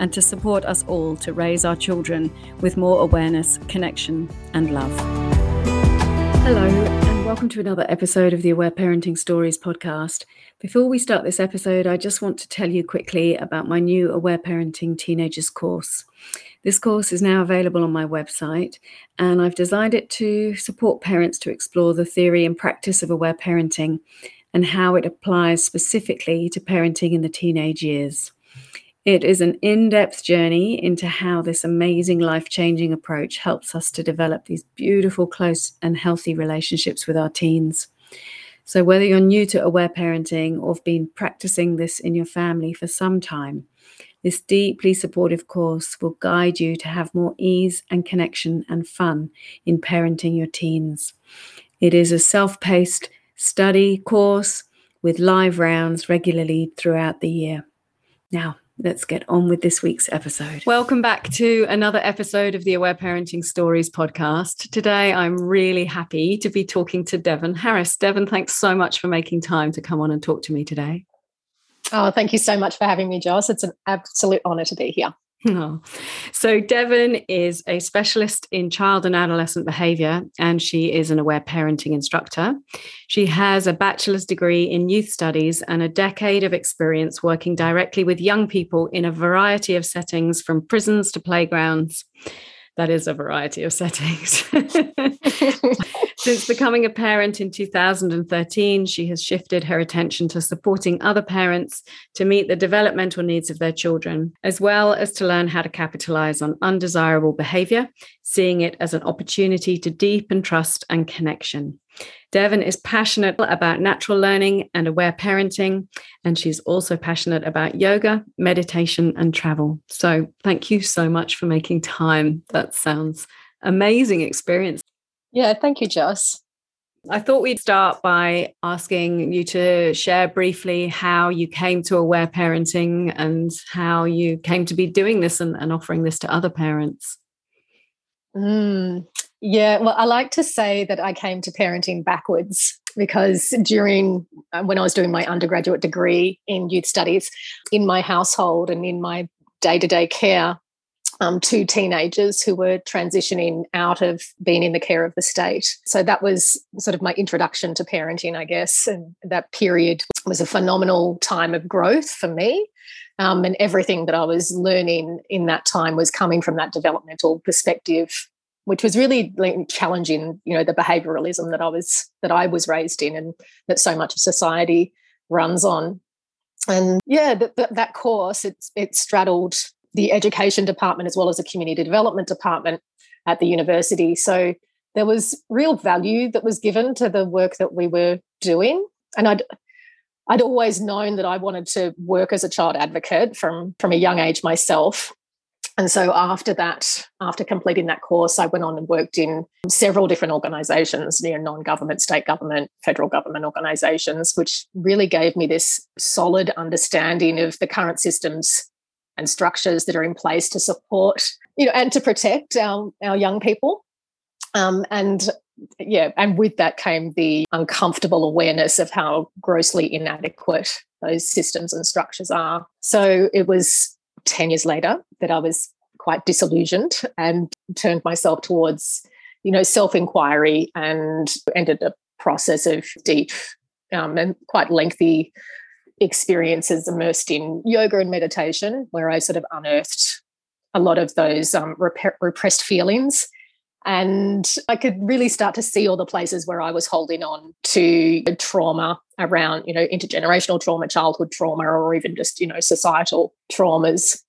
and to support us all to raise our children with more awareness, connection, and love. Hello, and welcome to another episode of the Aware Parenting Stories podcast. Before we start this episode, I just want to tell you quickly about my new Aware Parenting Teenagers course. This course is now available on my website, and I've designed it to support parents to explore the theory and practice of aware parenting and how it applies specifically to parenting in the teenage years. It is an in depth journey into how this amazing life changing approach helps us to develop these beautiful, close, and healthy relationships with our teens. So, whether you're new to aware parenting or have been practicing this in your family for some time, this deeply supportive course will guide you to have more ease and connection and fun in parenting your teens. It is a self paced study course with live rounds regularly throughout the year. Now, let's get on with this week's episode. Welcome back to another episode of the Aware Parenting Stories podcast. Today, I'm really happy to be talking to Devon Harris. Devon, thanks so much for making time to come on and talk to me today. Oh, thank you so much for having me, Joss. It's an absolute honor to be here. Oh. So, Devon is a specialist in child and adolescent behavior, and she is an aware parenting instructor. She has a bachelor's degree in youth studies and a decade of experience working directly with young people in a variety of settings from prisons to playgrounds that is a variety of settings. Since becoming a parent in 2013, she has shifted her attention to supporting other parents to meet the developmental needs of their children, as well as to learn how to capitalize on undesirable behavior, seeing it as an opportunity to deepen trust and connection. Devon is passionate about natural learning and aware parenting, and she's also passionate about yoga, meditation, and travel. So, thank you so much for making time. That sounds amazing experience. Yeah, thank you, Joss. I thought we'd start by asking you to share briefly how you came to aware parenting and how you came to be doing this and, and offering this to other parents. Mm, yeah, well, I like to say that I came to parenting backwards because during uh, when I was doing my undergraduate degree in youth studies, in my household and in my day to day care, um, two teenagers who were transitioning out of being in the care of the state. So that was sort of my introduction to parenting, I guess. And that period was a phenomenal time of growth for me. Um, and everything that I was learning in that time was coming from that developmental perspective which was really challenging you know the behavioralism that i was that i was raised in and that so much of society runs on. And yeah that, that course it's it straddled the education department as well as the community development department at the university. So there was real value that was given to the work that we were doing. And i'd I'd always known that I wanted to work as a child advocate from from a young age myself and so after that, after completing that course, I went on and worked in several different organizations, you know, non-government, state government, federal government organizations, which really gave me this solid understanding of the current systems and structures that are in place to support, you know, and to protect our, our young people. Um, and yeah, and with that came the uncomfortable awareness of how grossly inadequate those systems and structures are. So it was 10 years later that I was quite disillusioned and turned myself towards, you know, self inquiry and ended a process of deep um, and quite lengthy experiences immersed in yoga and meditation, where I sort of unearthed a lot of those um, rep- repressed feelings. And I could really start to see all the places where I was holding on to trauma around, you know, intergenerational trauma, childhood trauma, or even just, you know, societal traumas.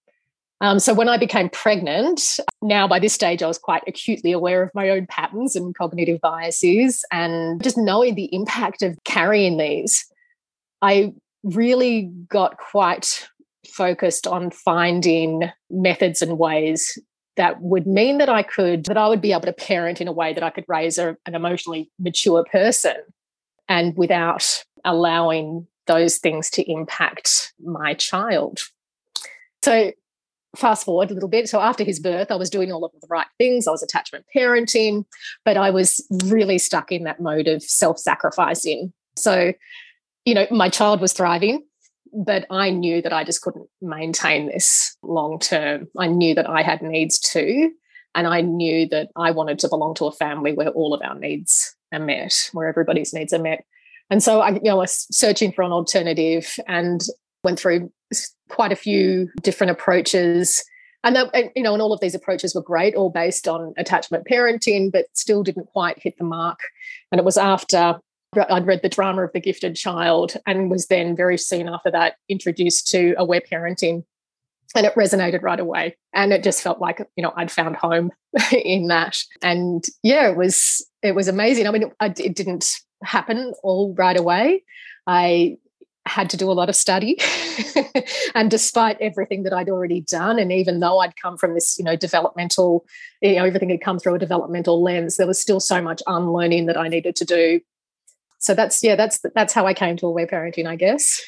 Um, so when I became pregnant, now by this stage, I was quite acutely aware of my own patterns and cognitive biases, and just knowing the impact of carrying these, I really got quite focused on finding methods and ways that would mean that I could, that I would be able to parent in a way that I could raise a, an emotionally mature person and without allowing those things to impact my child. So, fast forward a little bit. So, after his birth, I was doing all of the right things. I was attachment parenting, but I was really stuck in that mode of self sacrificing. So, you know, my child was thriving but I knew that I just couldn't maintain this long term. I knew that I had needs too. And I knew that I wanted to belong to a family where all of our needs are met, where everybody's needs are met. And so I you know, I was searching for an alternative and went through quite a few different approaches. And, that, you know, and all of these approaches were great, all based on attachment parenting, but still didn't quite hit the mark. And it was after I'd read The Drama of the Gifted Child and was then very soon after that introduced to aware parenting. And it resonated right away. And it just felt like, you know, I'd found home in that. And yeah, it was it was amazing. I mean, it, it didn't happen all right away. I had to do a lot of study. and despite everything that I'd already done, and even though I'd come from this, you know, developmental, you know, everything had come through a developmental lens, there was still so much unlearning that I needed to do so that's yeah that's that's how i came to aware parenting i guess.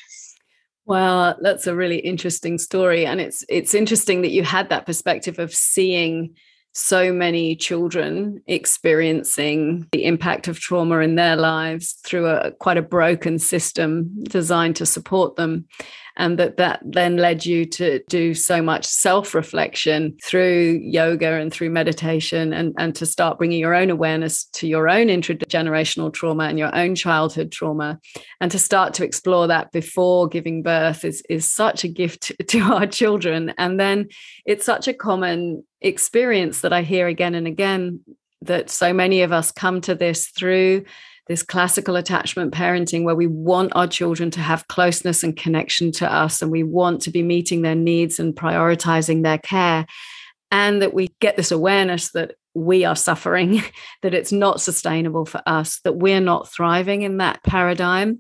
Well that's a really interesting story and it's it's interesting that you had that perspective of seeing so many children experiencing the impact of trauma in their lives through a quite a broken system designed to support them. And that that then led you to do so much self-reflection through yoga and through meditation and, and to start bringing your own awareness to your own intergenerational trauma and your own childhood trauma. And to start to explore that before giving birth is, is such a gift to our children. And then it's such a common experience that i hear again and again that so many of us come to this through this classical attachment parenting where we want our children to have closeness and connection to us and we want to be meeting their needs and prioritizing their care and that we get this awareness that we are suffering that it's not sustainable for us that we're not thriving in that paradigm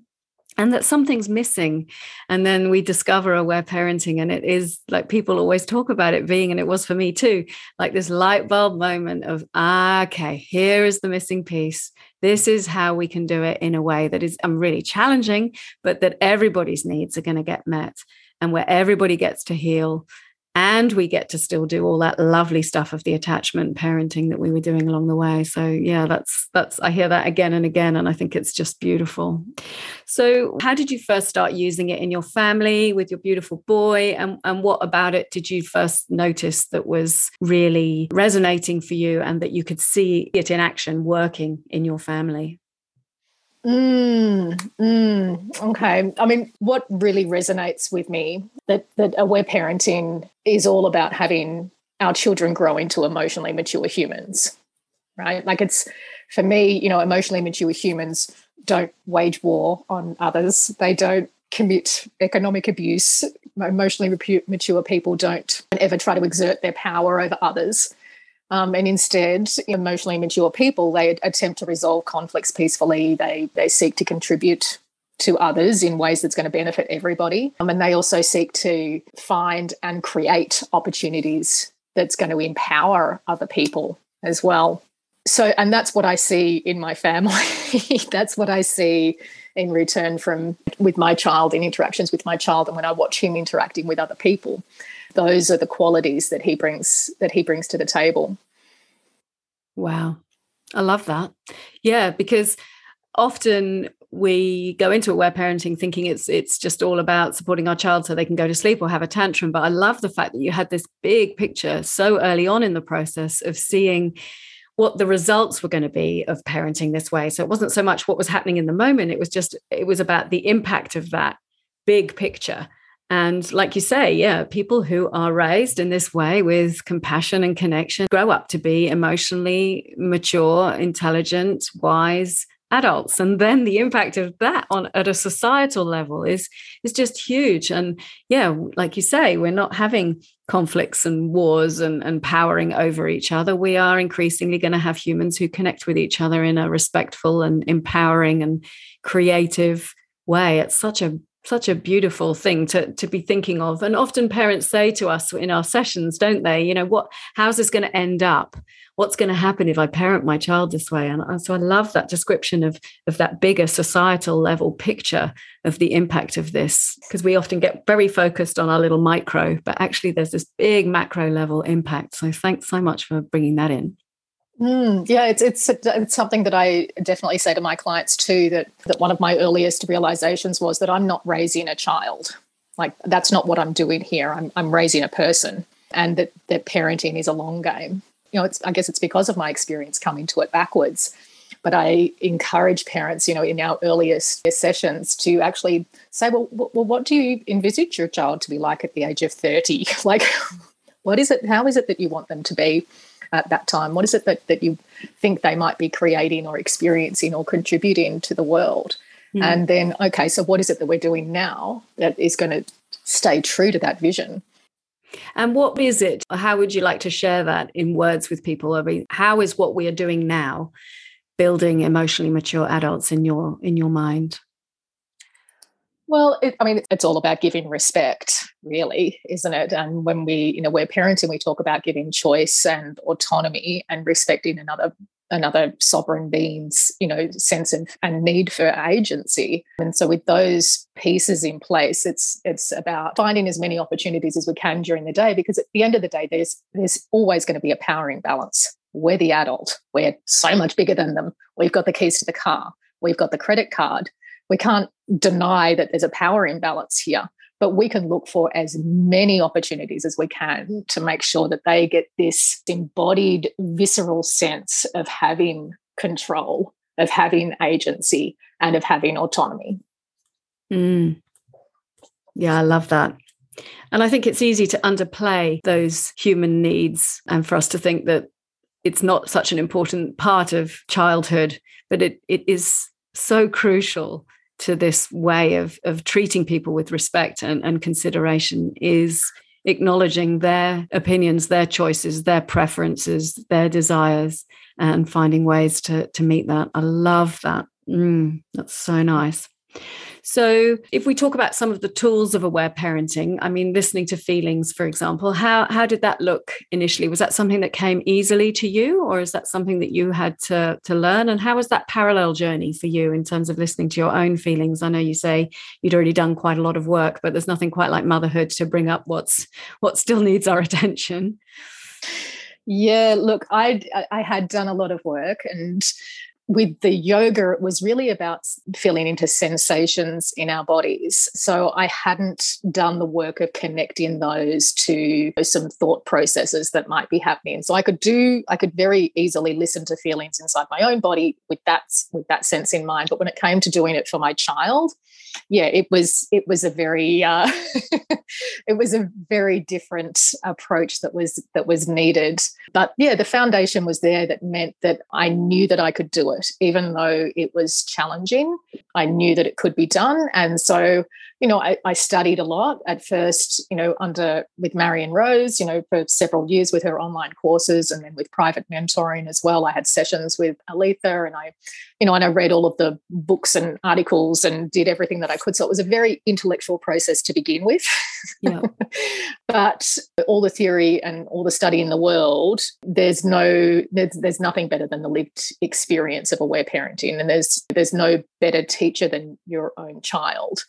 and that something's missing. And then we discover aware parenting and it is like people always talk about it being and it was for me too like this light bulb moment of ah, okay here is the missing piece. This is how we can do it in a way that is um, really challenging, but that everybody's needs are going to get met and where everybody gets to heal and we get to still do all that lovely stuff of the attachment parenting that we were doing along the way. So yeah that's that's i hear that again and again and i think it's just beautiful. So how did you first start using it in your family with your beautiful boy? And, and what about it did you first notice that was really resonating for you and that you could see it in action working in your family Mm, mm, okay. I mean, what really resonates with me that that aware parenting is all about having our children grow into emotionally mature humans, right? Like it's for me, you know, emotionally mature humans don't wage war on others. They don't commit economic abuse. Emotionally mature people don't ever try to exert their power over others. Um, and instead, emotionally mature people, they attempt to resolve conflicts peacefully. They, they seek to contribute to others in ways that's going to benefit everybody. Um, and they also seek to find and create opportunities that's going to empower other people as well. So, and that's what I see in my family. that's what I see in return from with my child in interactions with my child and when I watch him interacting with other people those are the qualities that he brings that he brings to the table. Wow. I love that. Yeah because often we go into aware parenting thinking it's it's just all about supporting our child so they can go to sleep or have a tantrum. But i love the fact that you had this big picture so early on in the process of seeing what the results were going to be of parenting this way. So it wasn't so much what was happening in the moment it was just it was about the impact of that big picture and like you say, yeah, people who are raised in this way with compassion and connection grow up to be emotionally mature, intelligent, wise adults. And then the impact of that on at a societal level is is just huge. And yeah, like you say, we're not having conflicts and wars and, and powering over each other. We are increasingly going to have humans who connect with each other in a respectful and empowering and creative way. It's such a such a beautiful thing to to be thinking of. And often parents say to us in our sessions don't they? You know what how's this going to end up? What's going to happen if i parent my child this way? And so i love that description of of that bigger societal level picture of the impact of this because we often get very focused on our little micro but actually there's this big macro level impact. So thanks so much for bringing that in Mm, yeah, it's, it's it's something that I definitely say to my clients too. That that one of my earliest realizations was that I'm not raising a child. Like that's not what I'm doing here. I'm I'm raising a person, and that that parenting is a long game. You know, it's I guess it's because of my experience coming to it backwards. But I encourage parents, you know, in our earliest sessions to actually say, well, well, what do you envisage your child to be like at the age of 30? like, what is it? How is it that you want them to be? At that time? What is it that, that you think they might be creating or experiencing or contributing to the world? Mm. And then, okay, so what is it that we're doing now that is going to stay true to that vision? And what is it? How would you like to share that in words with people? I mean, how is what we are doing now building emotionally mature adults in your in your mind? Well, it, I mean, it's all about giving respect, really, isn't it? And when we, you know, we're parenting, we talk about giving choice and autonomy and respecting another another sovereign being's, you know, sense of and need for agency. And so, with those pieces in place, it's it's about finding as many opportunities as we can during the day, because at the end of the day, there's there's always going to be a power imbalance. We're the adult. We're so much bigger than them. We've got the keys to the car. We've got the credit card we can't deny that there's a power imbalance here but we can look for as many opportunities as we can to make sure that they get this embodied visceral sense of having control of having agency and of having autonomy mm. yeah i love that and i think it's easy to underplay those human needs and for us to think that it's not such an important part of childhood but it it is so crucial to this way of of treating people with respect and, and consideration is acknowledging their opinions, their choices, their preferences, their desires, and finding ways to to meet that. I love that. Mm, that's so nice. So, if we talk about some of the tools of aware parenting, I mean, listening to feelings, for example, how how did that look initially? Was that something that came easily to you, or is that something that you had to to learn? And how was that parallel journey for you in terms of listening to your own feelings? I know you say you'd already done quite a lot of work, but there's nothing quite like motherhood to bring up what's what still needs our attention. Yeah, look, I I had done a lot of work and with the yoga, it was really about feeling into sensations in our bodies. So I hadn't done the work of connecting those to some thought processes that might be happening. So I could do, I could very easily listen to feelings inside my own body with that with that sense in mind. But when it came to doing it for my child, yeah, it was it was a very uh, it was a very different approach that was that was needed. But yeah, the foundation was there that meant that I knew that I could do it, even though it was challenging. I knew that it could be done, and so you know, I, I, studied a lot at first, you know, under with Marion Rose, you know, for several years with her online courses and then with private mentoring as well. I had sessions with Aletha and I, you know, and I read all of the books and articles and did everything that I could. So it was a very intellectual process to begin with. Yeah. but all the theory and all the study in the world, there's no, there's, there's nothing better than the lived experience of aware parenting. And there's there's no better teacher than your own child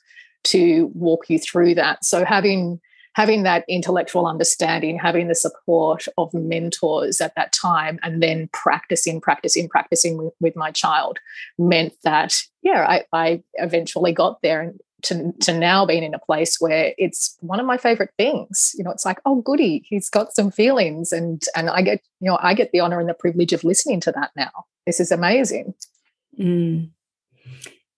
to walk you through that. So having having that intellectual understanding, having the support of mentors at that time, and then practicing, practicing, practicing with, with my child meant that, yeah, I, I eventually got there and to, to now being in a place where it's one of my favorite things. You know, it's like, oh goody, he's got some feelings and and I get, you know, I get the honor and the privilege of listening to that now. This is amazing. Mm.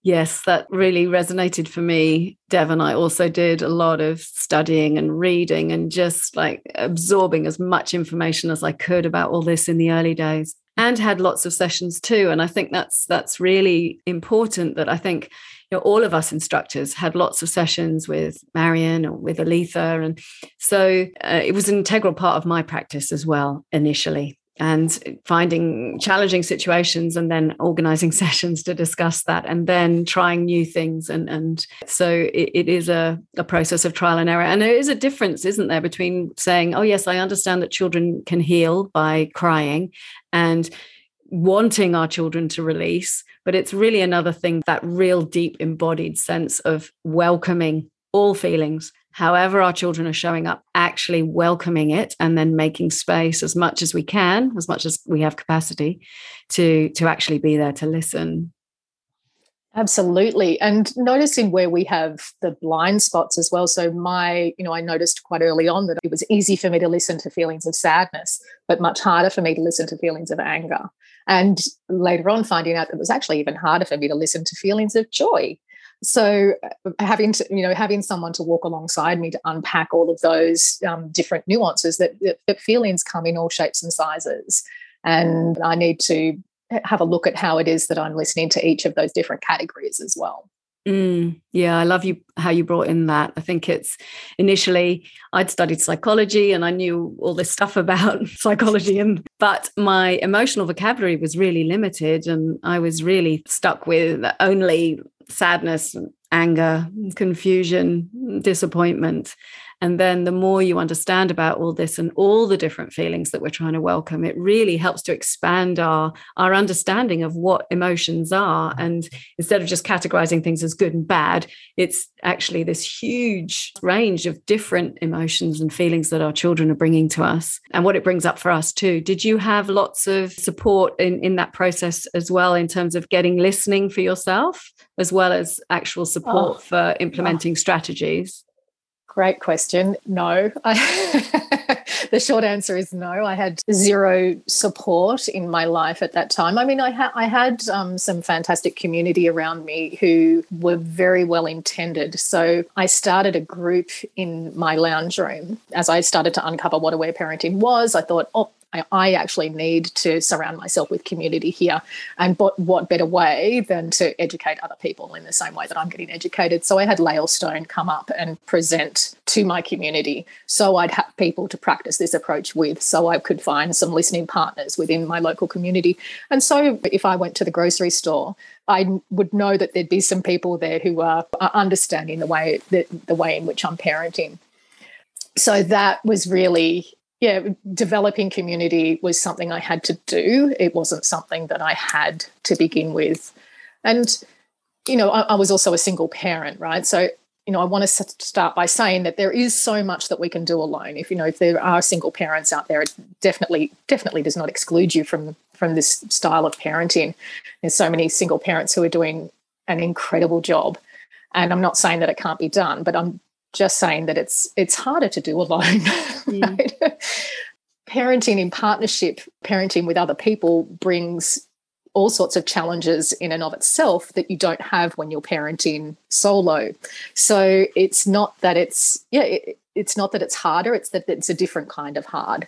Yes, that really resonated for me. Dev. And I also did a lot of studying and reading and just like absorbing as much information as I could about all this in the early days and had lots of sessions too. And I think that's that's really important that I think you know all of us instructors had lots of sessions with Marion or with Aletha. And so uh, it was an integral part of my practice as well initially and finding challenging situations and then organizing sessions to discuss that and then trying new things and and so it, it is a, a process of trial and error and there is a difference isn't there between saying oh yes i understand that children can heal by crying and wanting our children to release but it's really another thing that real deep embodied sense of welcoming all feelings however our children are showing up, actually welcoming it and then making space as much as we can, as much as we have capacity to, to actually be there to listen. Absolutely. And noticing where we have the blind spots as well. So, my, you know, I noticed quite early on that it was easy for me to listen to feelings of sadness, but much harder for me to listen to feelings of anger. And later on, finding out that it was actually even harder for me to listen to feelings of joy. So uh, having to you know having someone to walk alongside me to unpack all of those um, different nuances that, that, that feelings come in all shapes and sizes. And i need to have a look at how it is that i'm listening to each of those different categories as well Mm, yeah, I love you how you brought in that. I think it's initially I'd studied psychology and I knew all this stuff about psychology and but my emotional vocabulary was really limited and I was really stuck with only sadness, anger, confusion, disappointment. And then the more you understand about all this and all the different feelings that we're trying to welcome, it really helps to expand our, our understanding of what emotions are. And instead of just categorizing things as good and bad, it's actually this huge range of different emotions and feelings that our children are bringing to us and what it brings up for us too. Did you have lots of support in, in that process as well in terms of getting listening for yourself? as well as actual support oh. for implementing oh. strategies? Great question. No. the short answer is no. I had zero support in my life at that time. I mean, I, ha- I had um, some fantastic community around me who were very well intended. So I started a group in my lounge room. As I started to uncover what aware parenting was, I thought, oh, I, I actually need to surround myself with community here. And but what better way than to educate other people in the same way that I'm getting educated? So I had Lael Stone come up and present to my community. So I'd have people to practice this approach with. So I could find some listening partners within my local community. And so if I went to the grocery store, I would know that there'd be some people there who are, are understanding the way the, the way in which I'm parenting. So that was really yeah, developing community was something I had to do. It wasn't something that I had to begin with. And, you know, I, I, was also a single parent, right? So, you know, I want to start by saying that there is so much that we can do alone. If, you know, if there are single parents out there, it definitely, definitely does not exclude you from, from this style of parenting. There's so many single parents who are doing an incredible job. And I'm not saying that it can't be done, but I'm just saying that it's it's harder to do alone. Mm. Right? parenting in partnership, parenting with other people brings all sorts of challenges in and of itself that you don't have when you're parenting solo. So it's not that it's yeah, it, it's not that it's harder, it's that it's a different kind of hard.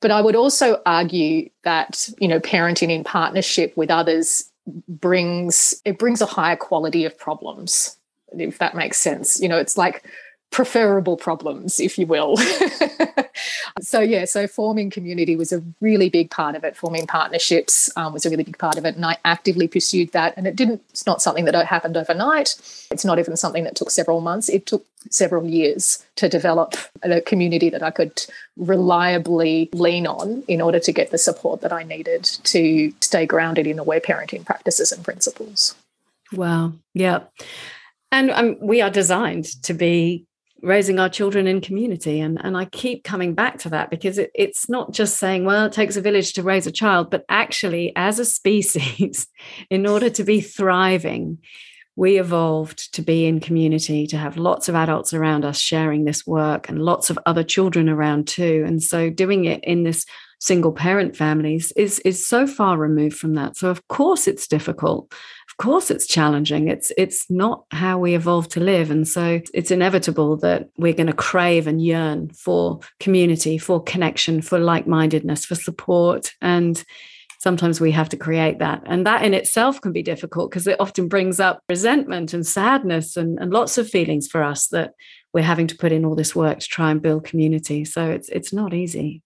But I would also argue that, you know, parenting in partnership with others brings it brings a higher quality of problems if that makes sense. You know, it's like preferable problems, if you will. so, yeah, so forming community was a really big part of it. Forming partnerships um, was a really big part of it. And I actively pursued that. And it didn't, it's not something that happened overnight. It's not even something that took several months. It took several years to develop a community that I could reliably lean on in order to get the support that I needed to stay grounded in aware parenting practices and principles. Wow. Yeah. And um, we are designed to be raising our children in community. And and i keep coming back to that because it, it's not just saying well it takes a village to raise a child but actually as a species in order to be thriving we evolved to be in community to have lots of adults around us sharing this work and lots of other children around too. And so doing it in this single parent families is is so far removed from that. So of course it's difficult course it's challenging. It's it's not how we evolved to live. And so it's inevitable that we're going to crave and yearn for community for connection for like-mindedness for support. And sometimes we have to create that. And that in itself can be difficult because it often brings up resentment and sadness and, and lots of feelings for us that we're having to put in all this work to try and build community. So it's it's not easy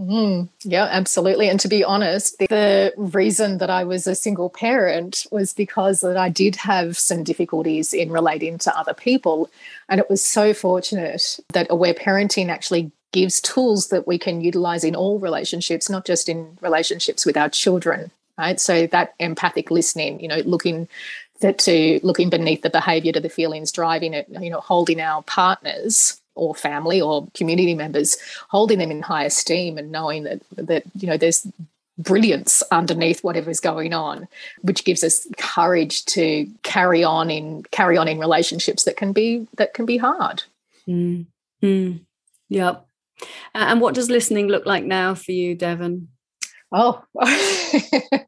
Mm, yeah, absolutely. And to be honest, the reason that I was a single parent was because that I did have some difficulties in relating to other people. And it was so fortunate that aware parenting actually gives tools that we can utilize in all relationships, not just in relationships with our children. Right. So that empathic listening, you know, looking that to looking beneath the behavior to the feelings driving it, you know, holding our partners or family or community members, holding them in high esteem and knowing that that you know there's brilliance underneath whatever is going on, which gives us courage to carry on in carry on in relationships that can be that can be hard. Mm. Mm. Yep. And what does listening look like now for you, Devon? Oh,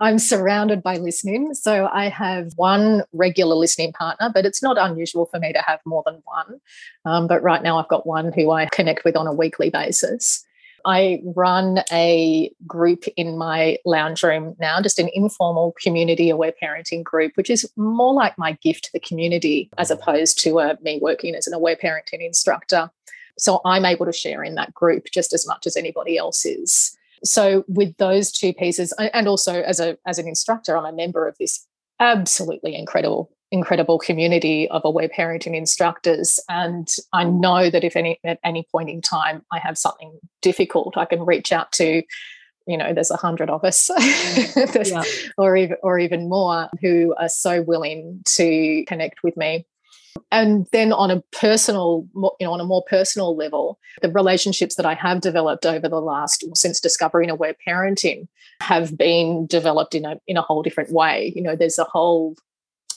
I'm surrounded by listening. So I have one regular listening partner, but it's not unusual for me to have more than one. Um, but right now I've got one who I connect with on a weekly basis. I run a group in my lounge room now, just an informal community aware parenting group, which is more like my gift to the community as opposed to uh, me working as an aware parenting instructor. So I'm able to share in that group just as much as anybody else is so with those two pieces and also as a as an instructor i'm a member of this absolutely incredible incredible community of aware parenting instructors and i know that if any at any point in time i have something difficult i can reach out to you know there's a hundred of us yeah. or even or even more who are so willing to connect with me and then on a personal, you know, on a more personal level, the relationships that I have developed over the last, since discovering aware parenting, have been developed in a in a whole different way. You know, there's a whole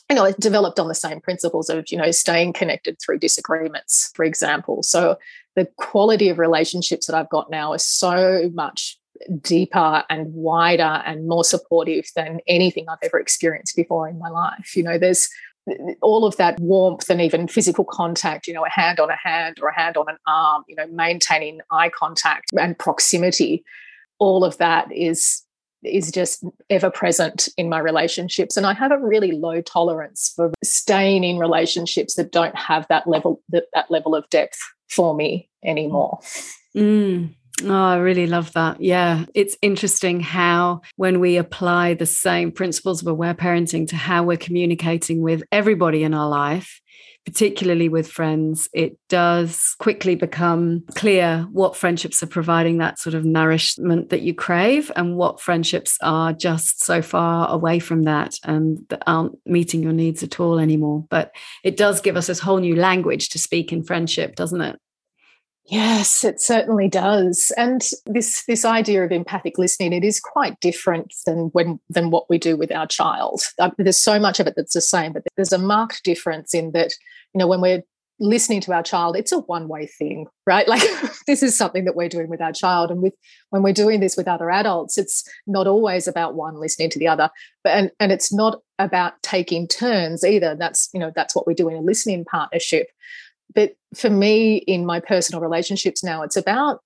you know, it's developed on the same principles of, you know, staying connected through disagreements, for example. So the quality of relationships that I've got now is so much deeper and wider and more supportive than anything I've ever experienced before in my life. You know, there's all of that warmth and even physical contact, you know, a hand on a hand or a hand on an arm, you know, maintaining eye contact and proximity, all of that is is just ever present in my relationships and i have a really low tolerance for staying in relationships that don't have that level that, that level of depth for me anymore mm. Oh, I really love that. Yeah. It's interesting how, when we apply the same principles of aware parenting to how we're communicating with everybody in our life, particularly with friends, it does quickly become clear what friendships are providing that sort of nourishment that you crave and what friendships are just so far away from that and that aren't meeting your needs at all anymore. But it does give us this whole new language to speak in friendship, doesn't it? Yes, it certainly does. And this this idea of empathic listening, it is quite different than when than what we do with our child. Uh, there's so much of it that's the same, but there's a marked difference in that, you know, when we're listening to our child, it's a one-way thing, right? Like this is something that we're doing with our child. And with when we're doing this with other adults, it's not always about one listening to the other, but and, and it's not about taking turns either. That's, you know, that's what we do in a listening partnership but for me, in my personal relationships now, it's about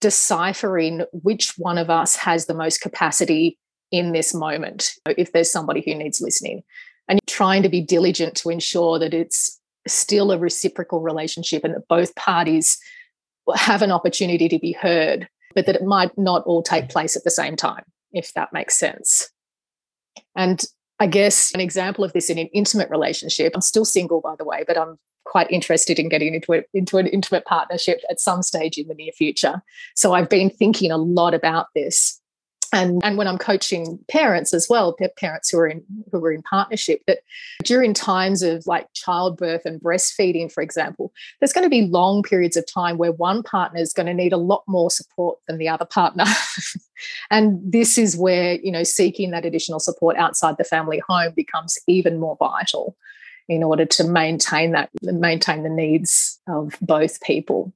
deciphering which one of us has the most capacity in this moment, if there's somebody who needs listening, and trying to be diligent to ensure that it's still a reciprocal relationship and that both parties have an opportunity to be heard, but that it might not all take place at the same time, if that makes sense. And I guess an example of this in an intimate relationship, I'm still single, by the way, but I'm quite interested in getting into it into an intimate partnership at some stage in the near future. So I've been thinking a lot about this. And, and when I'm coaching parents as well, parents who are in who are in partnership, that during times of like childbirth and breastfeeding, for example, there's going to be long periods of time where one partner is going to need a lot more support than the other partner. and this is where you know seeking that additional support outside the family home becomes even more vital in order to maintain that maintain the needs of both people.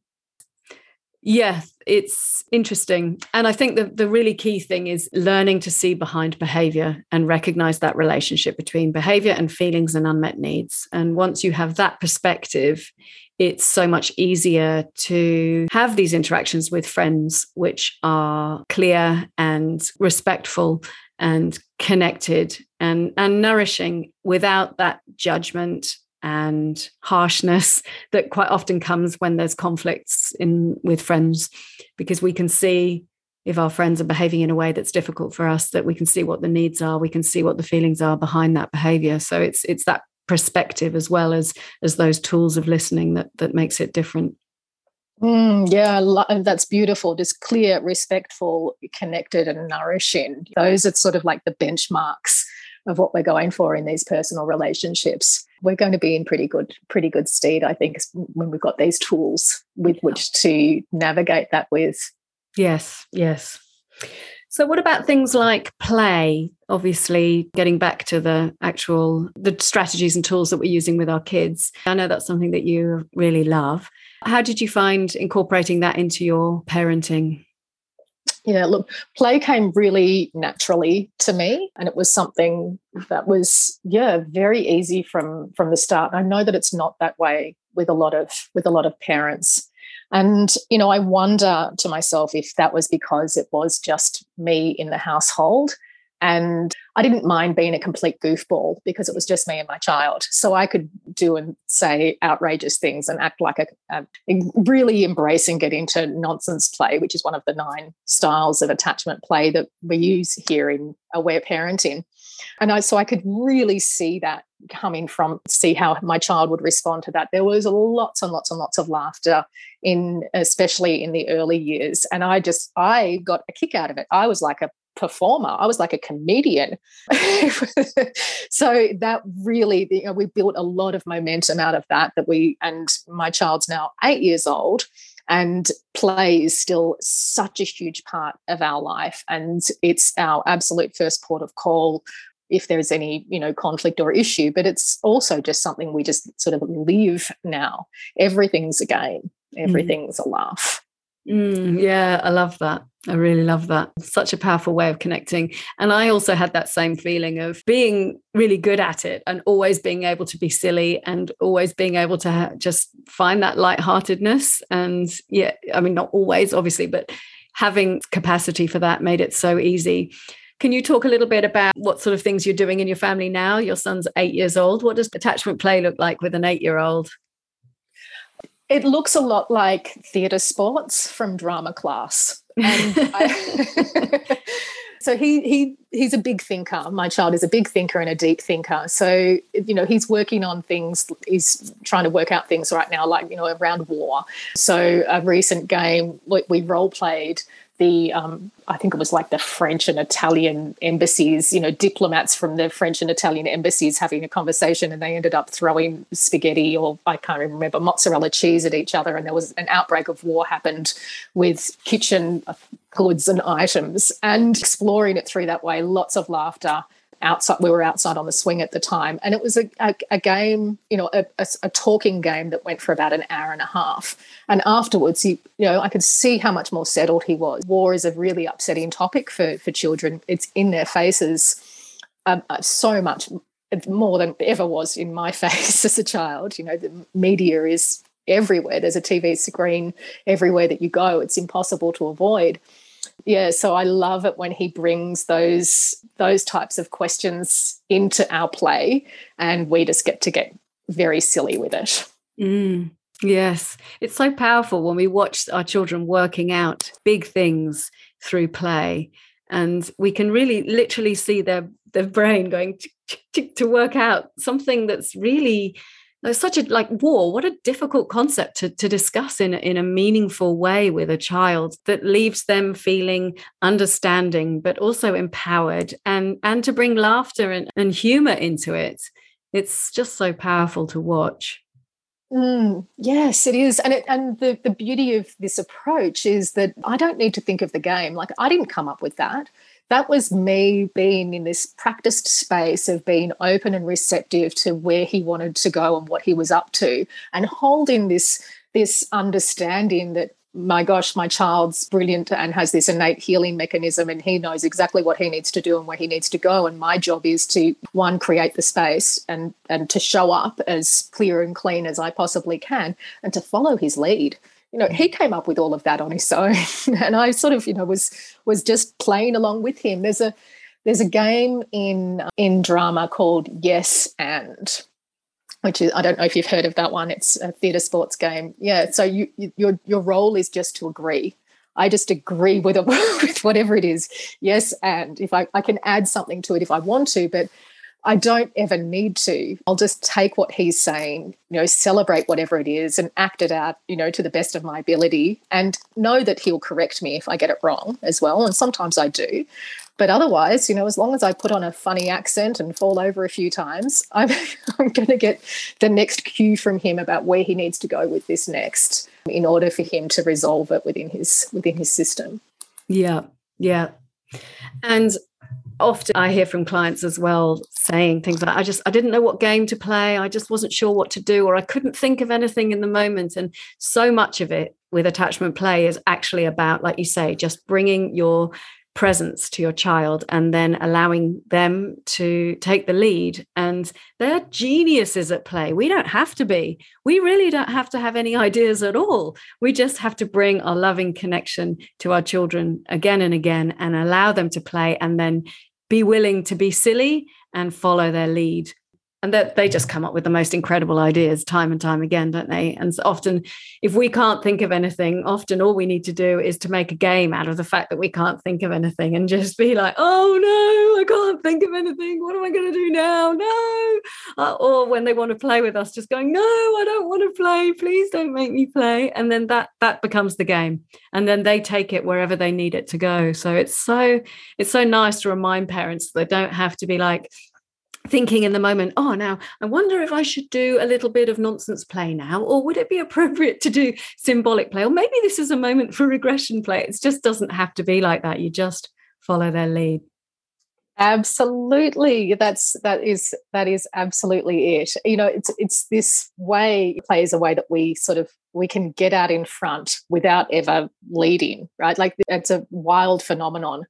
Yeah it's interesting. And i think the, the really key thing is learning to see behind behavior and recognize that relationship between behavior and feelings and unmet needs. And once you have that perspective it's so much easier to have these interactions with friends which are clear and respectful and connected and and nourishing without that judgment and harshness that quite often comes when there's conflicts in with friends because we can see if our friends are behaving in a way that's difficult for us that we can see what the needs are we can see what the feelings are behind that behavior so it's it's that perspective as well as as those tools of listening that that makes it different Mm, yeah, that's beautiful. Just clear, respectful, connected, and nourishing. Those are sort of like the benchmarks of what we're going for in these personal relationships. We're going to be in pretty good, pretty good stead, I think, when we've got these tools with which to navigate that with. Yes, yes. So what about things like play? Obviously, getting back to the actual the strategies and tools that we're using with our kids. I know that's something that you really love. How did you find incorporating that into your parenting? Yeah, look, play came really naturally to me, and it was something that was, yeah, very easy from from the start. I know that it's not that way with a lot of with a lot of parents. And, you know, I wonder to myself if that was because it was just me in the household and I didn't mind being a complete goofball because it was just me and my child. So I could do and say outrageous things and act like a, a really embrace and get into nonsense play, which is one of the nine styles of attachment play that we use here in aware parenting. And I, so I could really see that coming from, see how my child would respond to that. There was lots and lots and lots of laughter in, especially in the early years. And I just, I got a kick out of it. I was like a performer. I was like a comedian. so that really, you know, we built a lot of momentum out of that. That we and my child's now eight years old, and play is still such a huge part of our life, and it's our absolute first port of call if there's any you know conflict or issue but it's also just something we just sort of live now everything's a game mm. everything's mm. a laugh Mm, yeah, I love that. I really love that. Such a powerful way of connecting. And I also had that same feeling of being really good at it and always being able to be silly and always being able to ha- just find that lightheartedness. And yeah, I mean, not always, obviously, but having capacity for that made it so easy. Can you talk a little bit about what sort of things you're doing in your family now? Your son's eight years old. What does attachment play look like with an eight year old? It looks a lot like theatre sports from drama class. And I, so he he he's a big thinker. My child is a big thinker and a deep thinker. So you know he's working on things. He's trying to work out things right now, like you know around war. So a recent game we, we role played the um, I think it was like the French and Italian embassies, you know, diplomats from the French and Italian embassies having a conversation, and they ended up throwing spaghetti or I can't even remember mozzarella cheese at each other, and there was an outbreak of war happened with kitchen goods and items, and exploring it through that way, lots of laughter outside we were outside on the swing at the time. And it was a, a, a game you know a, a, talking game that went for about an hour and a half. And afterwards he you know i could see how much more settled he was. War is a really upsetting topic for for children. It's in their faces um, uh, so much more than ever was in my face as a child. You know the media is everywhere. There's a tv screen everywhere that you go. It's impossible to avoid yeah so i love it when he brings those those types of questions into our play and we just get to get very silly with it. Mm, yes. It's so powerful when we watch our children working out big things through play and we can really literally see their their brain going to work out something that's really there's such a like war what a difficult concept to, to discuss in, in a meaningful way with a child that leaves them feeling understanding but also empowered and and to bring laughter and, and humor into it it's just so powerful to watch Mm, yes, it is. And it, and the, the beauty of this approach is that I don't need to think of the game. Like I didn't come up with that that was me being in this practiced space of being open and receptive to where he wanted to go and what he was up to and holding this this understanding that my gosh my child's brilliant and has this innate healing mechanism and he knows exactly what he needs to do and where he needs to go and my job is to one create the space and and to show up as clear and clean as I possibly can and to follow his lead you know he came up with all of that on his own and i sort of you know was was just playing along with him there's a there's a game in in drama called yes and which is I don't know if you've heard of that one. It's a theatre sports game. Yeah. So you, you your your role is just to agree. I just agree with, with whatever it is. Yes, and if I, I can add something to it if I want to, but I don't ever need to. I'll just take what he's saying, you know, celebrate whatever it is and act it out, you know, to the best of my ability and know that he'll correct me if I get it wrong as well. And sometimes I do. But otherwise, you know, as long as I put on a funny accent and fall over a few times, I'm, I'm going to get the next cue from him about where he needs to go with this next in order for him to resolve it within his within his system. Yeah, yeah. And often I hear from clients as well saying things like, I just, I didn't know what game to play. I just wasn't sure what to do, or I couldn't think of anything in the moment. And so much of it with attachment play is actually about, like you say, just bringing your presence to your child and then allowing them to take the lead and they're geniuses at play we don't have to be we really don't have to have any ideas at all we just have to bring our loving connection to our children again and again and allow them to play and then be willing to be silly and follow their lead and that they just come up with the most incredible ideas time and time again don't they? And so often if we can't think of anything often all we need to do is to make a game out of the fact that we can't think of anything and just be like oh no i can't think of anything. What am i going to do now? No. Uh, or when they want to play with us just going no i don't want to play. Please don't make me play. And then that that becomes the game. And then they take it wherever they need it to go. So it's so it's so nice to remind parents that they don't have to be like thinking in the moment, oh, now I wonder if I should do a little bit of nonsense play now, or would it be appropriate to do symbolic play? Or maybe this is a moment for regression play. It just doesn't have to be like that. You just follow their lead. Absolutely. That's that is that is absolutely it. You know, it's it's this way play is a way that we sort of we can get out in front without ever leading, right? Like it's a wild phenomenon.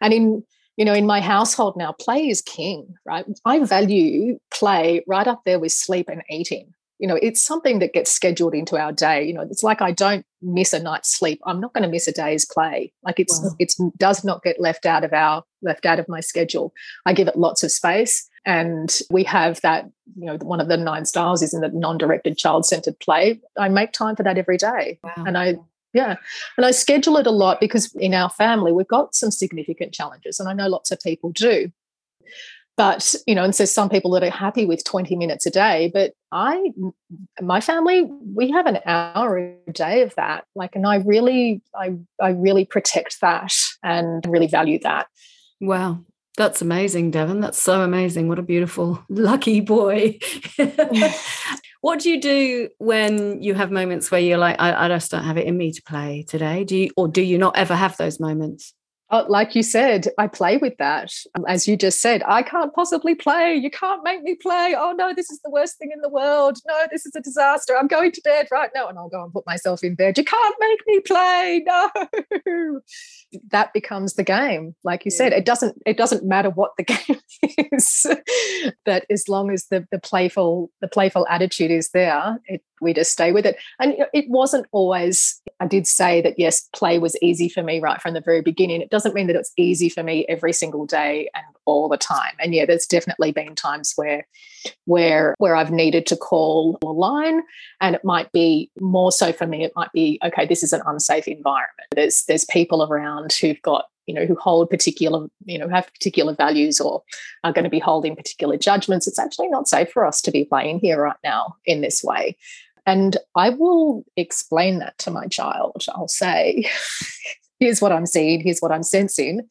And in you know, in my household now, play is king, right? I value play right up there with sleep and eating. You know, it's something that gets scheduled into our day. You know, it's like I don't miss a night's sleep. I'm not going to miss a day's play. Like it's wow. it's does not get left out of our left out of my schedule. I give it lots of space. And we have that, you know, one of the nine styles is in the non-directed child-centered play. I make time for that every day. Wow. And I yeah. And I schedule it a lot because in our family, we've got some significant challenges, and I know lots of people do. But, you know, and so some people that are happy with 20 minutes a day, but I, my family, we have an hour a day of that. Like, and I really, I, I really protect that and really value that. Wow. That's amazing, Devon. That's so amazing. What a beautiful, lucky boy. What do you do when you have moments where you're like, I, I just don't have it in me to play today? Do you, or do you not ever have those moments? Oh, like you said, I play with that. Um, as you just said, I can't possibly play. You can't make me play. Oh no, this is the worst thing in the world. No, this is a disaster. I'm going to bed right now. And I'll go and put myself in bed. You can't make me play. No. That becomes the game. Like you yeah. said, it doesn't it doesn't matter what the game is. but as long as the the playful, the playful attitude is there, it we just stay with it. And it wasn't always, I did say that yes, play was easy for me right from the very beginning. It doesn't mean that it's easy for me every single day and all the time. And yeah, there's definitely been times where where where I've needed to call a line. And it might be more so for me, it might be, okay, this is an unsafe environment. There's there's people around who've got you know who hold particular you know have particular values or are going to be holding particular judgments it's actually not safe for us to be playing here right now in this way and I will explain that to my child. I'll say, here's what I'm seeing, here's what I'm sensing.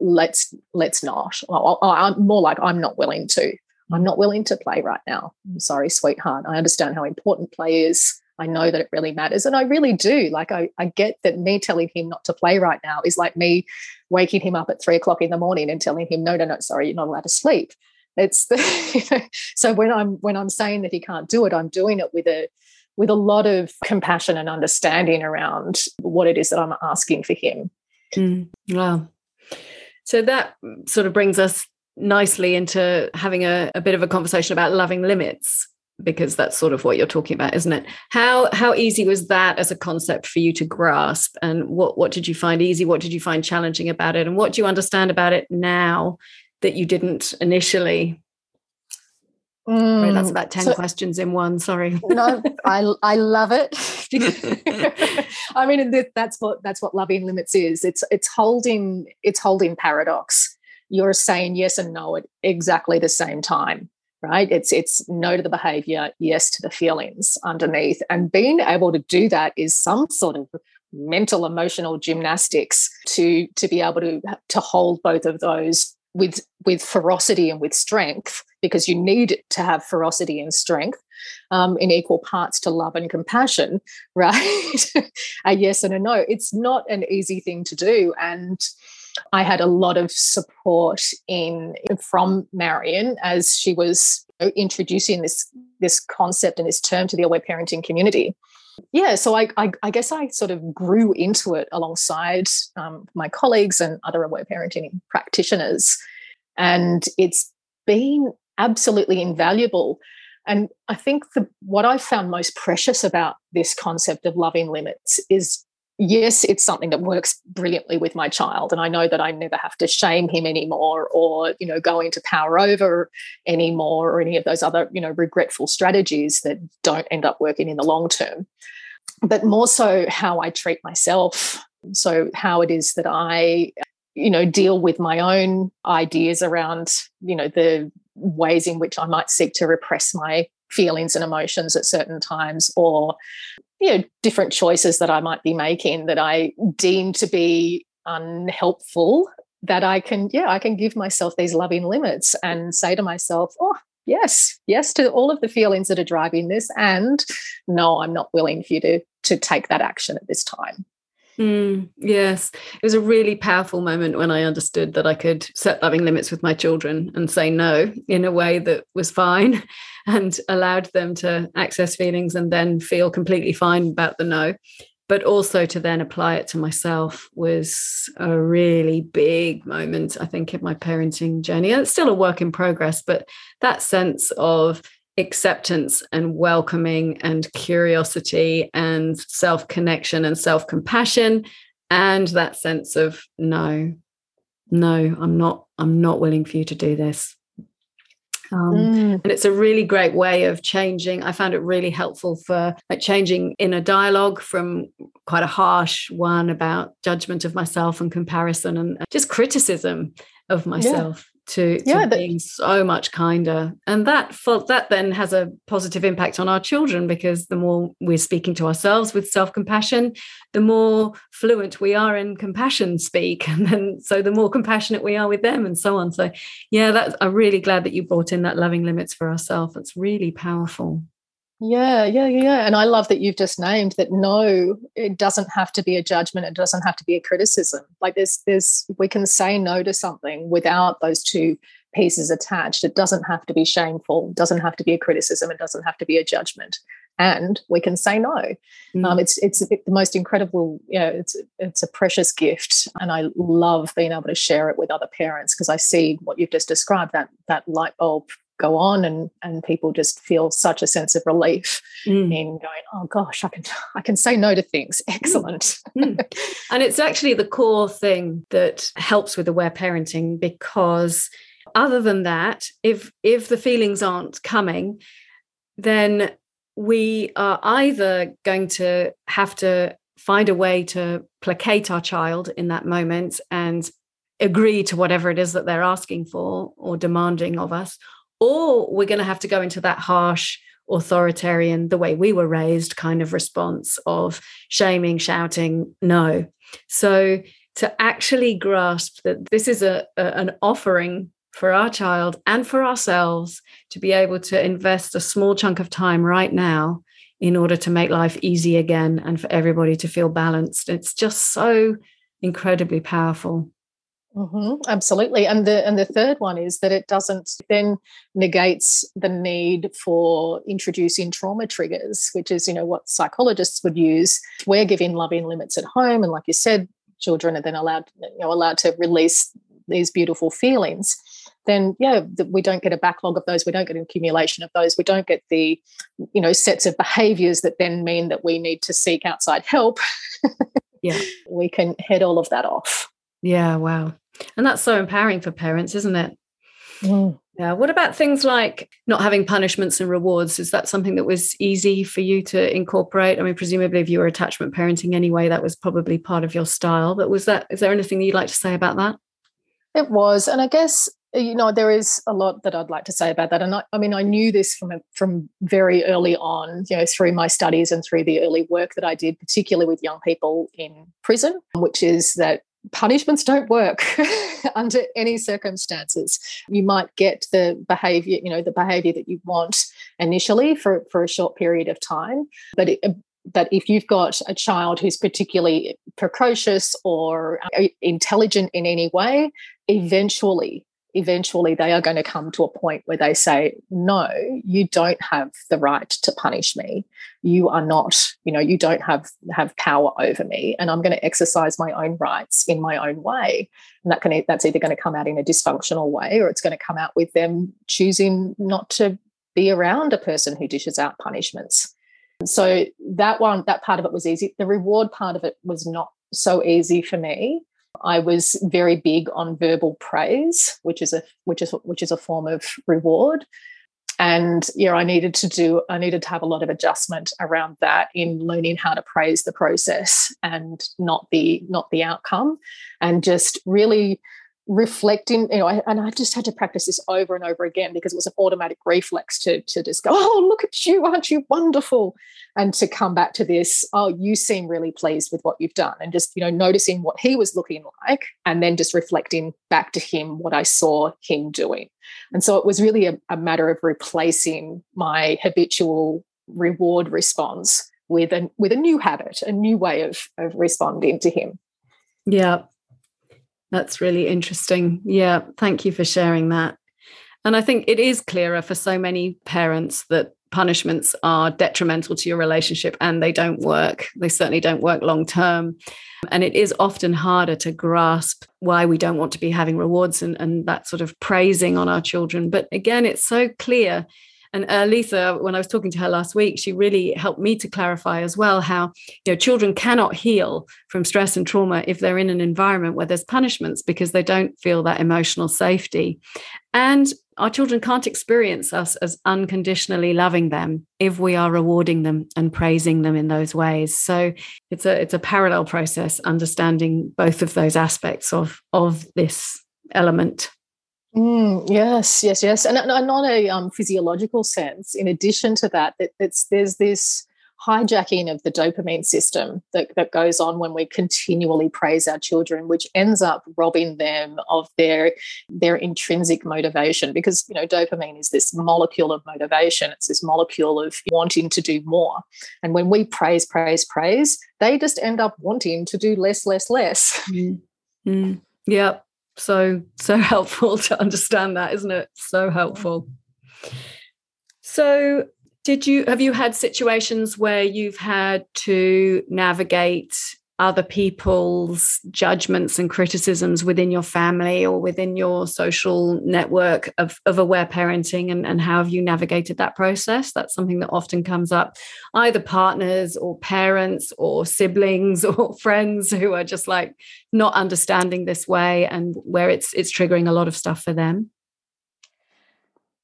Let's let's not. I'm more like I'm not willing to. I'm not willing to play right now. I'm sorry, sweetheart. I understand how important play is. I know that it really matters. And I really do. Like, I, I get that me telling him not to play right now is like me waking him up at three o'clock in the morning and telling him, no, no, no, sorry, you're not allowed to sleep. It's the, you know, so when I'm when I'm saying that he can't do it, I'm doing it with a with a lot of compassion and understanding around what it is that I'm asking for him. Mm, wow. So that sort of brings us nicely into having a, a bit of a conversation about loving limits because that's sort of what you're talking about isn't it how how easy was that as a concept for you to grasp and what what did you find easy what did you find challenging about it and what do you understand about it now that you didn't initially Mm, right, that's about 10 so, questions in one. Sorry. no, I, I love it. I mean, that's what that's what loving limits is. It's it's holding it's holding paradox. You're saying yes and no at exactly the same time, right? It's it's no to the behavior, yes to the feelings underneath. And being able to do that is some sort of mental emotional gymnastics to to be able to to hold both of those with with ferocity and with strength because you need to have ferocity and strength um, in equal parts to love and compassion right? A yes and a no. It's not an easy thing to do and i had a lot of support in from marion as she was introducing this this concept and this term to the aware parenting community yeah, so I, I, I, guess I sort of grew into it alongside um, my colleagues and other aware parenting practitioners. And it's been absolutely invaluable. And I think the, what I found most precious about this concept of loving limits is yes, it's something that works brilliantly with my child. And I know that I never have to shame him anymore or, you know, go into power over anymore or any of those other, you know, regretful strategies that don't end up working in the long term. But more so how I treat myself. So how it is that I, you know, deal with my own ideas around, you know, the ways in which I might seek to repress my feelings and emotions at certain times or you know different choices that i might be making that i deem to be unhelpful that i can yeah i can give myself these loving limits and say to myself oh yes yes to all of the feelings that are driving this and no i'm not willing for you to to take that action at this time Mm, yes, it was a really powerful moment when I understood that I could set loving limits with my children and say no in a way that was fine and allowed them to access feelings and then feel completely fine about the no. But also to then apply it to myself was a really big moment, I think, in my parenting journey. And It's still a work in progress, but that sense of acceptance and welcoming and curiosity and self connection and self compassion and that sense of no no i'm not i'm not willing for you to do this. Um, mm. and it's a really great way of changing. I found it really helpful for like changing in a dialogue from quite a harsh one about judgment of myself and comparison and just criticism of myself to, to yeah, being so much kinder. And that that then has a positive impact on our children because the more we're speaking to ourselves with self-compassion the more fluent we are in compassion speak. And then so the more compassionate we are with them and so on. So yeah that i'm really glad that you brought in that loving limits for ourselves. It's really powerful yeah, yeah, yeah. And I love that you've just named that no, it doesn't have to be a judgment, it doesn't have to be a criticism. Like there's there's we can say no to something without those two pieces attached. It doesn't have to be shameful, it doesn't have to be a criticism, it doesn't have to be a judgment. And we can say no. Mm. Um, it's it's the most incredible, you know, it's it's a precious gift. And I love being able to share it with other parents because I see what you've just described, that that light bulb go on and and people just feel such a sense of relief mm. in going oh gosh i can i can say no to things mm. excellent mm. and it's actually the core thing that helps with aware parenting because other than that if if the feelings aren't coming then we are either going to have to find a way to placate our child in that moment and agree to whatever it is that they're asking for or demanding of us or we're going to have to go into that harsh authoritarian the way we were raised kind of response of shaming shouting no. So to actually grasp that this is a, a, an offering for our child and for ourselves to be able to invest a small chunk of time right now in order to make life easy again and for everybody to feel balanced it's just so incredibly powerful Mm-hmm, absolutely, and the and the third one is that it doesn't then negates the need for introducing trauma triggers, which is you know what psychologists would use. We're giving loving limits at home, and like you said, children are then allowed you know allowed to release these beautiful feelings. Then yeah, we don't get a backlog of those. We don't get an accumulation of those. We don't get the you know sets of behaviours that then mean that we need to seek outside help. yeah, we can head all of that off. Yeah, wow. And that's so empowering for parents, isn't it? Mm. Yeah. What about things like not having punishments and rewards? Is that something that was easy for you to incorporate? I mean, presumably, if you were attachment parenting anyway, that was probably part of your style. But was that, is there anything that you'd like to say about that? It was. And I guess, you know, there is a lot that I'd like to say about that. And I, I mean, I knew this from, from very early on, you know, through my studies and through the early work that I did, particularly with young people in prison, which is that punishments don't work under any circumstances. You might get the behavior you know the behavior that you want initially for for a short period of time but it, but if you've got a child who's particularly precocious or uh, intelligent in any way eventually eventually they are going to come to a point where they say no you don't have the right to punish me. You are not you know you don't have have power over me and i'm going to exercise my own rights in my own way. And that can that's either going to come out in a dysfunctional way or it's going to come out with them choosing not to be around a person who dishes out punishments. So that one that part of it was easy. The reward part of it was not so easy for me I was very big on verbal praise, which is a which is which is a form of reward. And yeah, I needed to do I needed to have a lot of adjustment around that in learning how to praise the process and not the not the outcome, and just really reflecting you know and i just had to practice this over and over again because it was an automatic reflex to to just go oh look at you aren't you wonderful? And to come back to this oh you seem really pleased with what you've done. And just you know noticing what he was looking like and then just reflecting back to him what i saw him doing. And so it was really a, a matter of replacing my habitual reward response with a with a new habit a new way of of responding to him. Yeah that's really interesting. Yeah, thank you for sharing that. And I think it is clearer for so many parents that punishments are detrimental to your relationship and they don't work. They certainly don't work long term. And it is often harder to grasp why we don't want to be having rewards and, and that sort of praising on our children. But again, it's so clear and uh, Lisa, when I was talking to her last week, she really helped me to clarify as well how you know children cannot heal from stress and trauma if they're in an environment where there's punishments because they don't feel that emotional safety. And our children can't experience us as unconditionally loving them if we are rewarding them and praising them in those ways. So it's a it's a parallel process understanding both of those aspects of of this element Mm, yes, yes, yes, and, and not a um, physiological sense. In addition to that, that it's, there's this hijacking of the dopamine system that, that goes on when we continually praise our children, which ends up robbing them of their their intrinsic motivation. Because you know, dopamine is this molecule of motivation. It's this molecule of wanting to do more. And when we praise, praise, praise, they just end up wanting to do less, less, less. Mm. Mm. Yeah, so so helpful to understand that isn't it? So helpful. So did you have you had situations where you've had to navigate other people's judgments and criticisms within your family or within your social network of, of aware parenting and, and how have you navigated that process? That's something that often comes up either partners or parents or siblings or friends who are just like not understanding this way and where it's it's triggering a lot of stuff for them.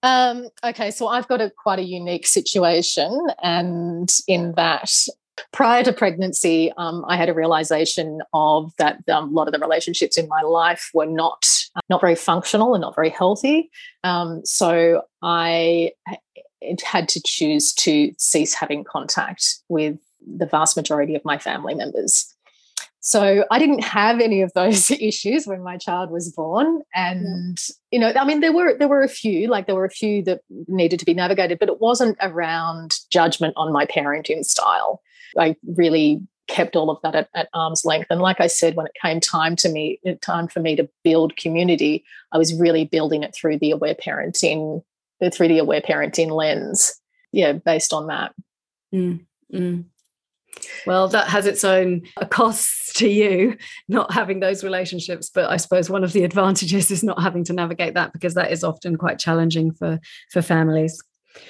Um, okay, so I've got a quite a unique situation, and in that prior to pregnancy, um, I had a realization of that um, a lot of the relationships in my life were not not very functional and not very healthy. Um, so I had to choose to cease having contact with the vast majority of my family members. So I didn't have any of those issues when my child was born, and you know, I mean, there were there were a few, like there were a few that needed to be navigated, but it wasn't around judgment on my parenting style. I really kept all of that at, at, arm's length. And like I said, when it came time to me, time for me to build community, I was really building it through the aware parenting, through the aware parenting lens. Yeah, based on that. Mm, mm. Well, that has its own costs to you, not having those relationships. But I suppose one of the advantages is not having to navigate that because that is often quite challenging for for families.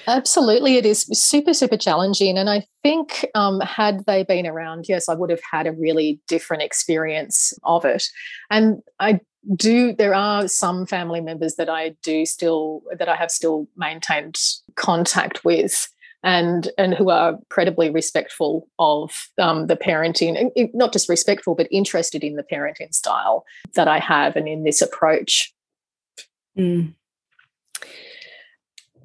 Absolutely, it is super, super challenging. And I think, um, had they been around, yes, I would have had a really different experience of it. And I do there are some family members that I do still that I have still maintained contact with and and who are incredibly respectful of um, the parenting, not just respectful, but interested in the parenting style that I have and in this approach. Mm.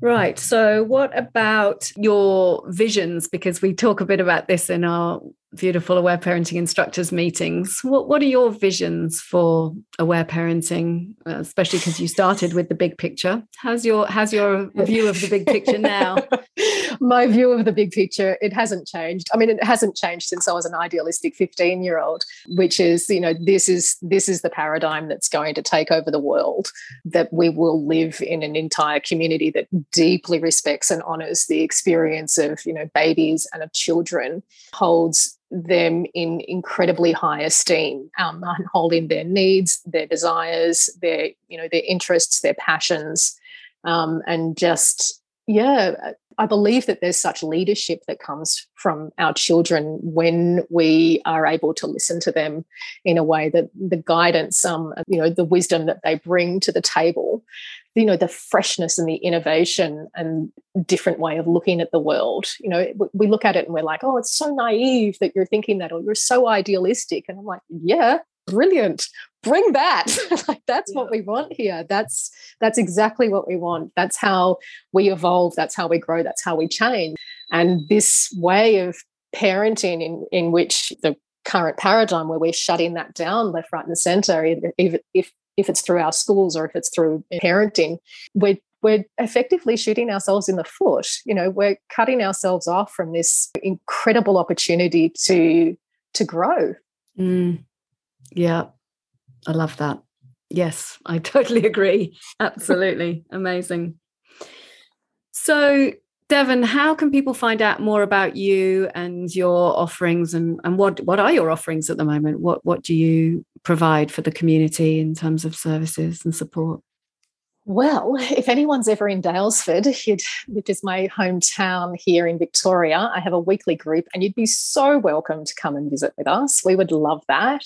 Right. So, what about your visions? Because we talk a bit about this in our beautiful aware parenting instructors meetings. What What are your visions for aware parenting, uh, especially because you started with the big picture? How's your How's your view of the big picture now? My view of the big picture it hasn't changed. I mean, it hasn't changed since I was an idealistic fifteen year old, which is you know this is this is the paradigm that's going to take over the world. That we will live in an entire community that deeply respects and honors the experience of you know babies and of children, holds them in incredibly high esteem, um, holding their needs, their desires, their you know their interests, their passions, um, and just yeah, I believe that there's such leadership that comes from our children when we are able to listen to them in a way that the guidance, um, you know, the wisdom that they bring to the table, you know, the freshness and the innovation and different way of looking at the world. You know, we look at it and we're like, oh, it's so naive that you're thinking that, or you're so idealistic. And I'm like, yeah, brilliant. Bring that. Like that's yeah. what we want here. That's that's exactly what we want. That's how we evolve. That's how we grow. That's how we change. And this way of parenting in in which the current paradigm where we're shutting that down left right and center if if if it's through our schools or if it's through parenting we're we're effectively shooting ourselves in the foot. You know we're cutting ourselves off from this incredible opportunity to to grow. Mm. Yeah I love that. Yes, I totally agree. Absolutely. Amazing. So, Devon, how can people find out more about you and your offerings and, and what, what are your offerings at the moment? What, what do you provide for the community in terms of services and support? Well, if anyone's ever in Daylesford, which is my hometown here in Victoria, I have a weekly group and you'd be so welcome to come and visit with us. We would love that.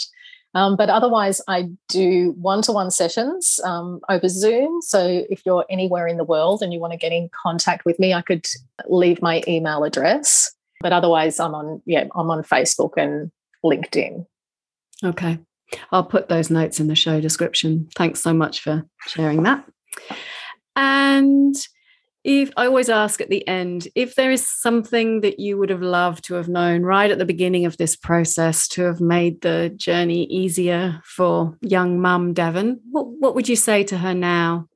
Um, but otherwise, I do one to one sessions um, over Zoom. So if you're anywhere in the world and you want to get in contact with me, I could leave my email address. But otherwise, I'm on yeah, I'm on Facebook and LinkedIn. Okay, I'll put those notes in the show description. Thanks so much for sharing that. And if I always ask at the end if there is something that you would have loved to have known right at the beginning of this process to have made the journey easier for young mum Devon, what, what would you say to her now?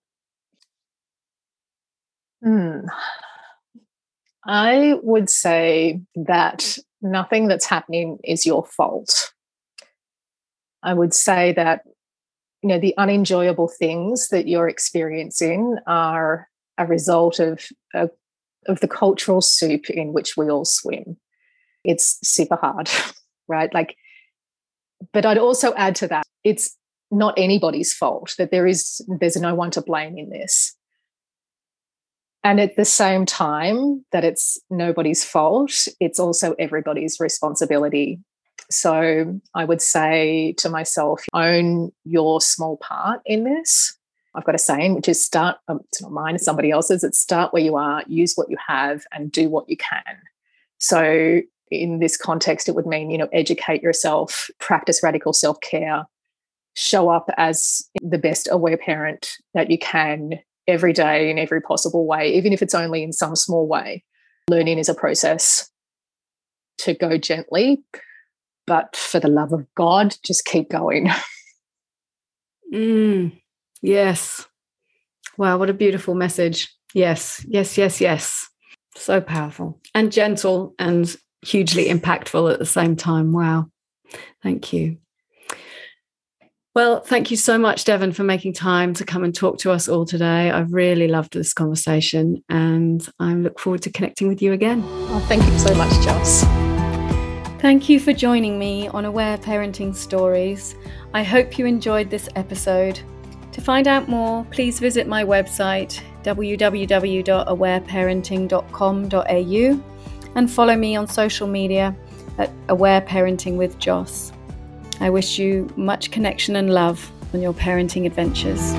Hmm. I would say that nothing that's happening is your fault. I would say that you know the unenjoyable things that you're experiencing are a result of, of, of the cultural soup in which we all swim. It's super hard, right? Like, but I'd also add to that, it's not anybody's fault that there is there's no one to blame in this and at the same time that it's nobody's fault it's also everybody's responsibility so i would say to myself own your small part in this I've got a saying, which is start, um, it's not mine, it's somebody else's. It's start where you are, use what you have, and do what you can. So, in this context, it would mean, you know, educate yourself, practice radical self care, show up as the best aware parent that you can every day in every possible way, even if it's only in some small way. Learning is a process to go gently, but for the love of God, just keep going. Mm, Yes. Wow, what a beautiful message. Yes, yes, yes, yes. So powerful and gentle and hugely impactful at the same time. Wow. Thank you. Well, thank you so much, Devon, for making time to come and talk to us all today. I've really loved this conversation and I look forward to connecting with you again. Oh, thank you so much, Joss. Thank you for joining me on Aware Parenting Stories. I hope you enjoyed this episode. To find out more, please visit my website www.awareparenting.com.au and follow me on social media at Aware Parenting with Joss. I wish you much connection and love. on your parenting adventures.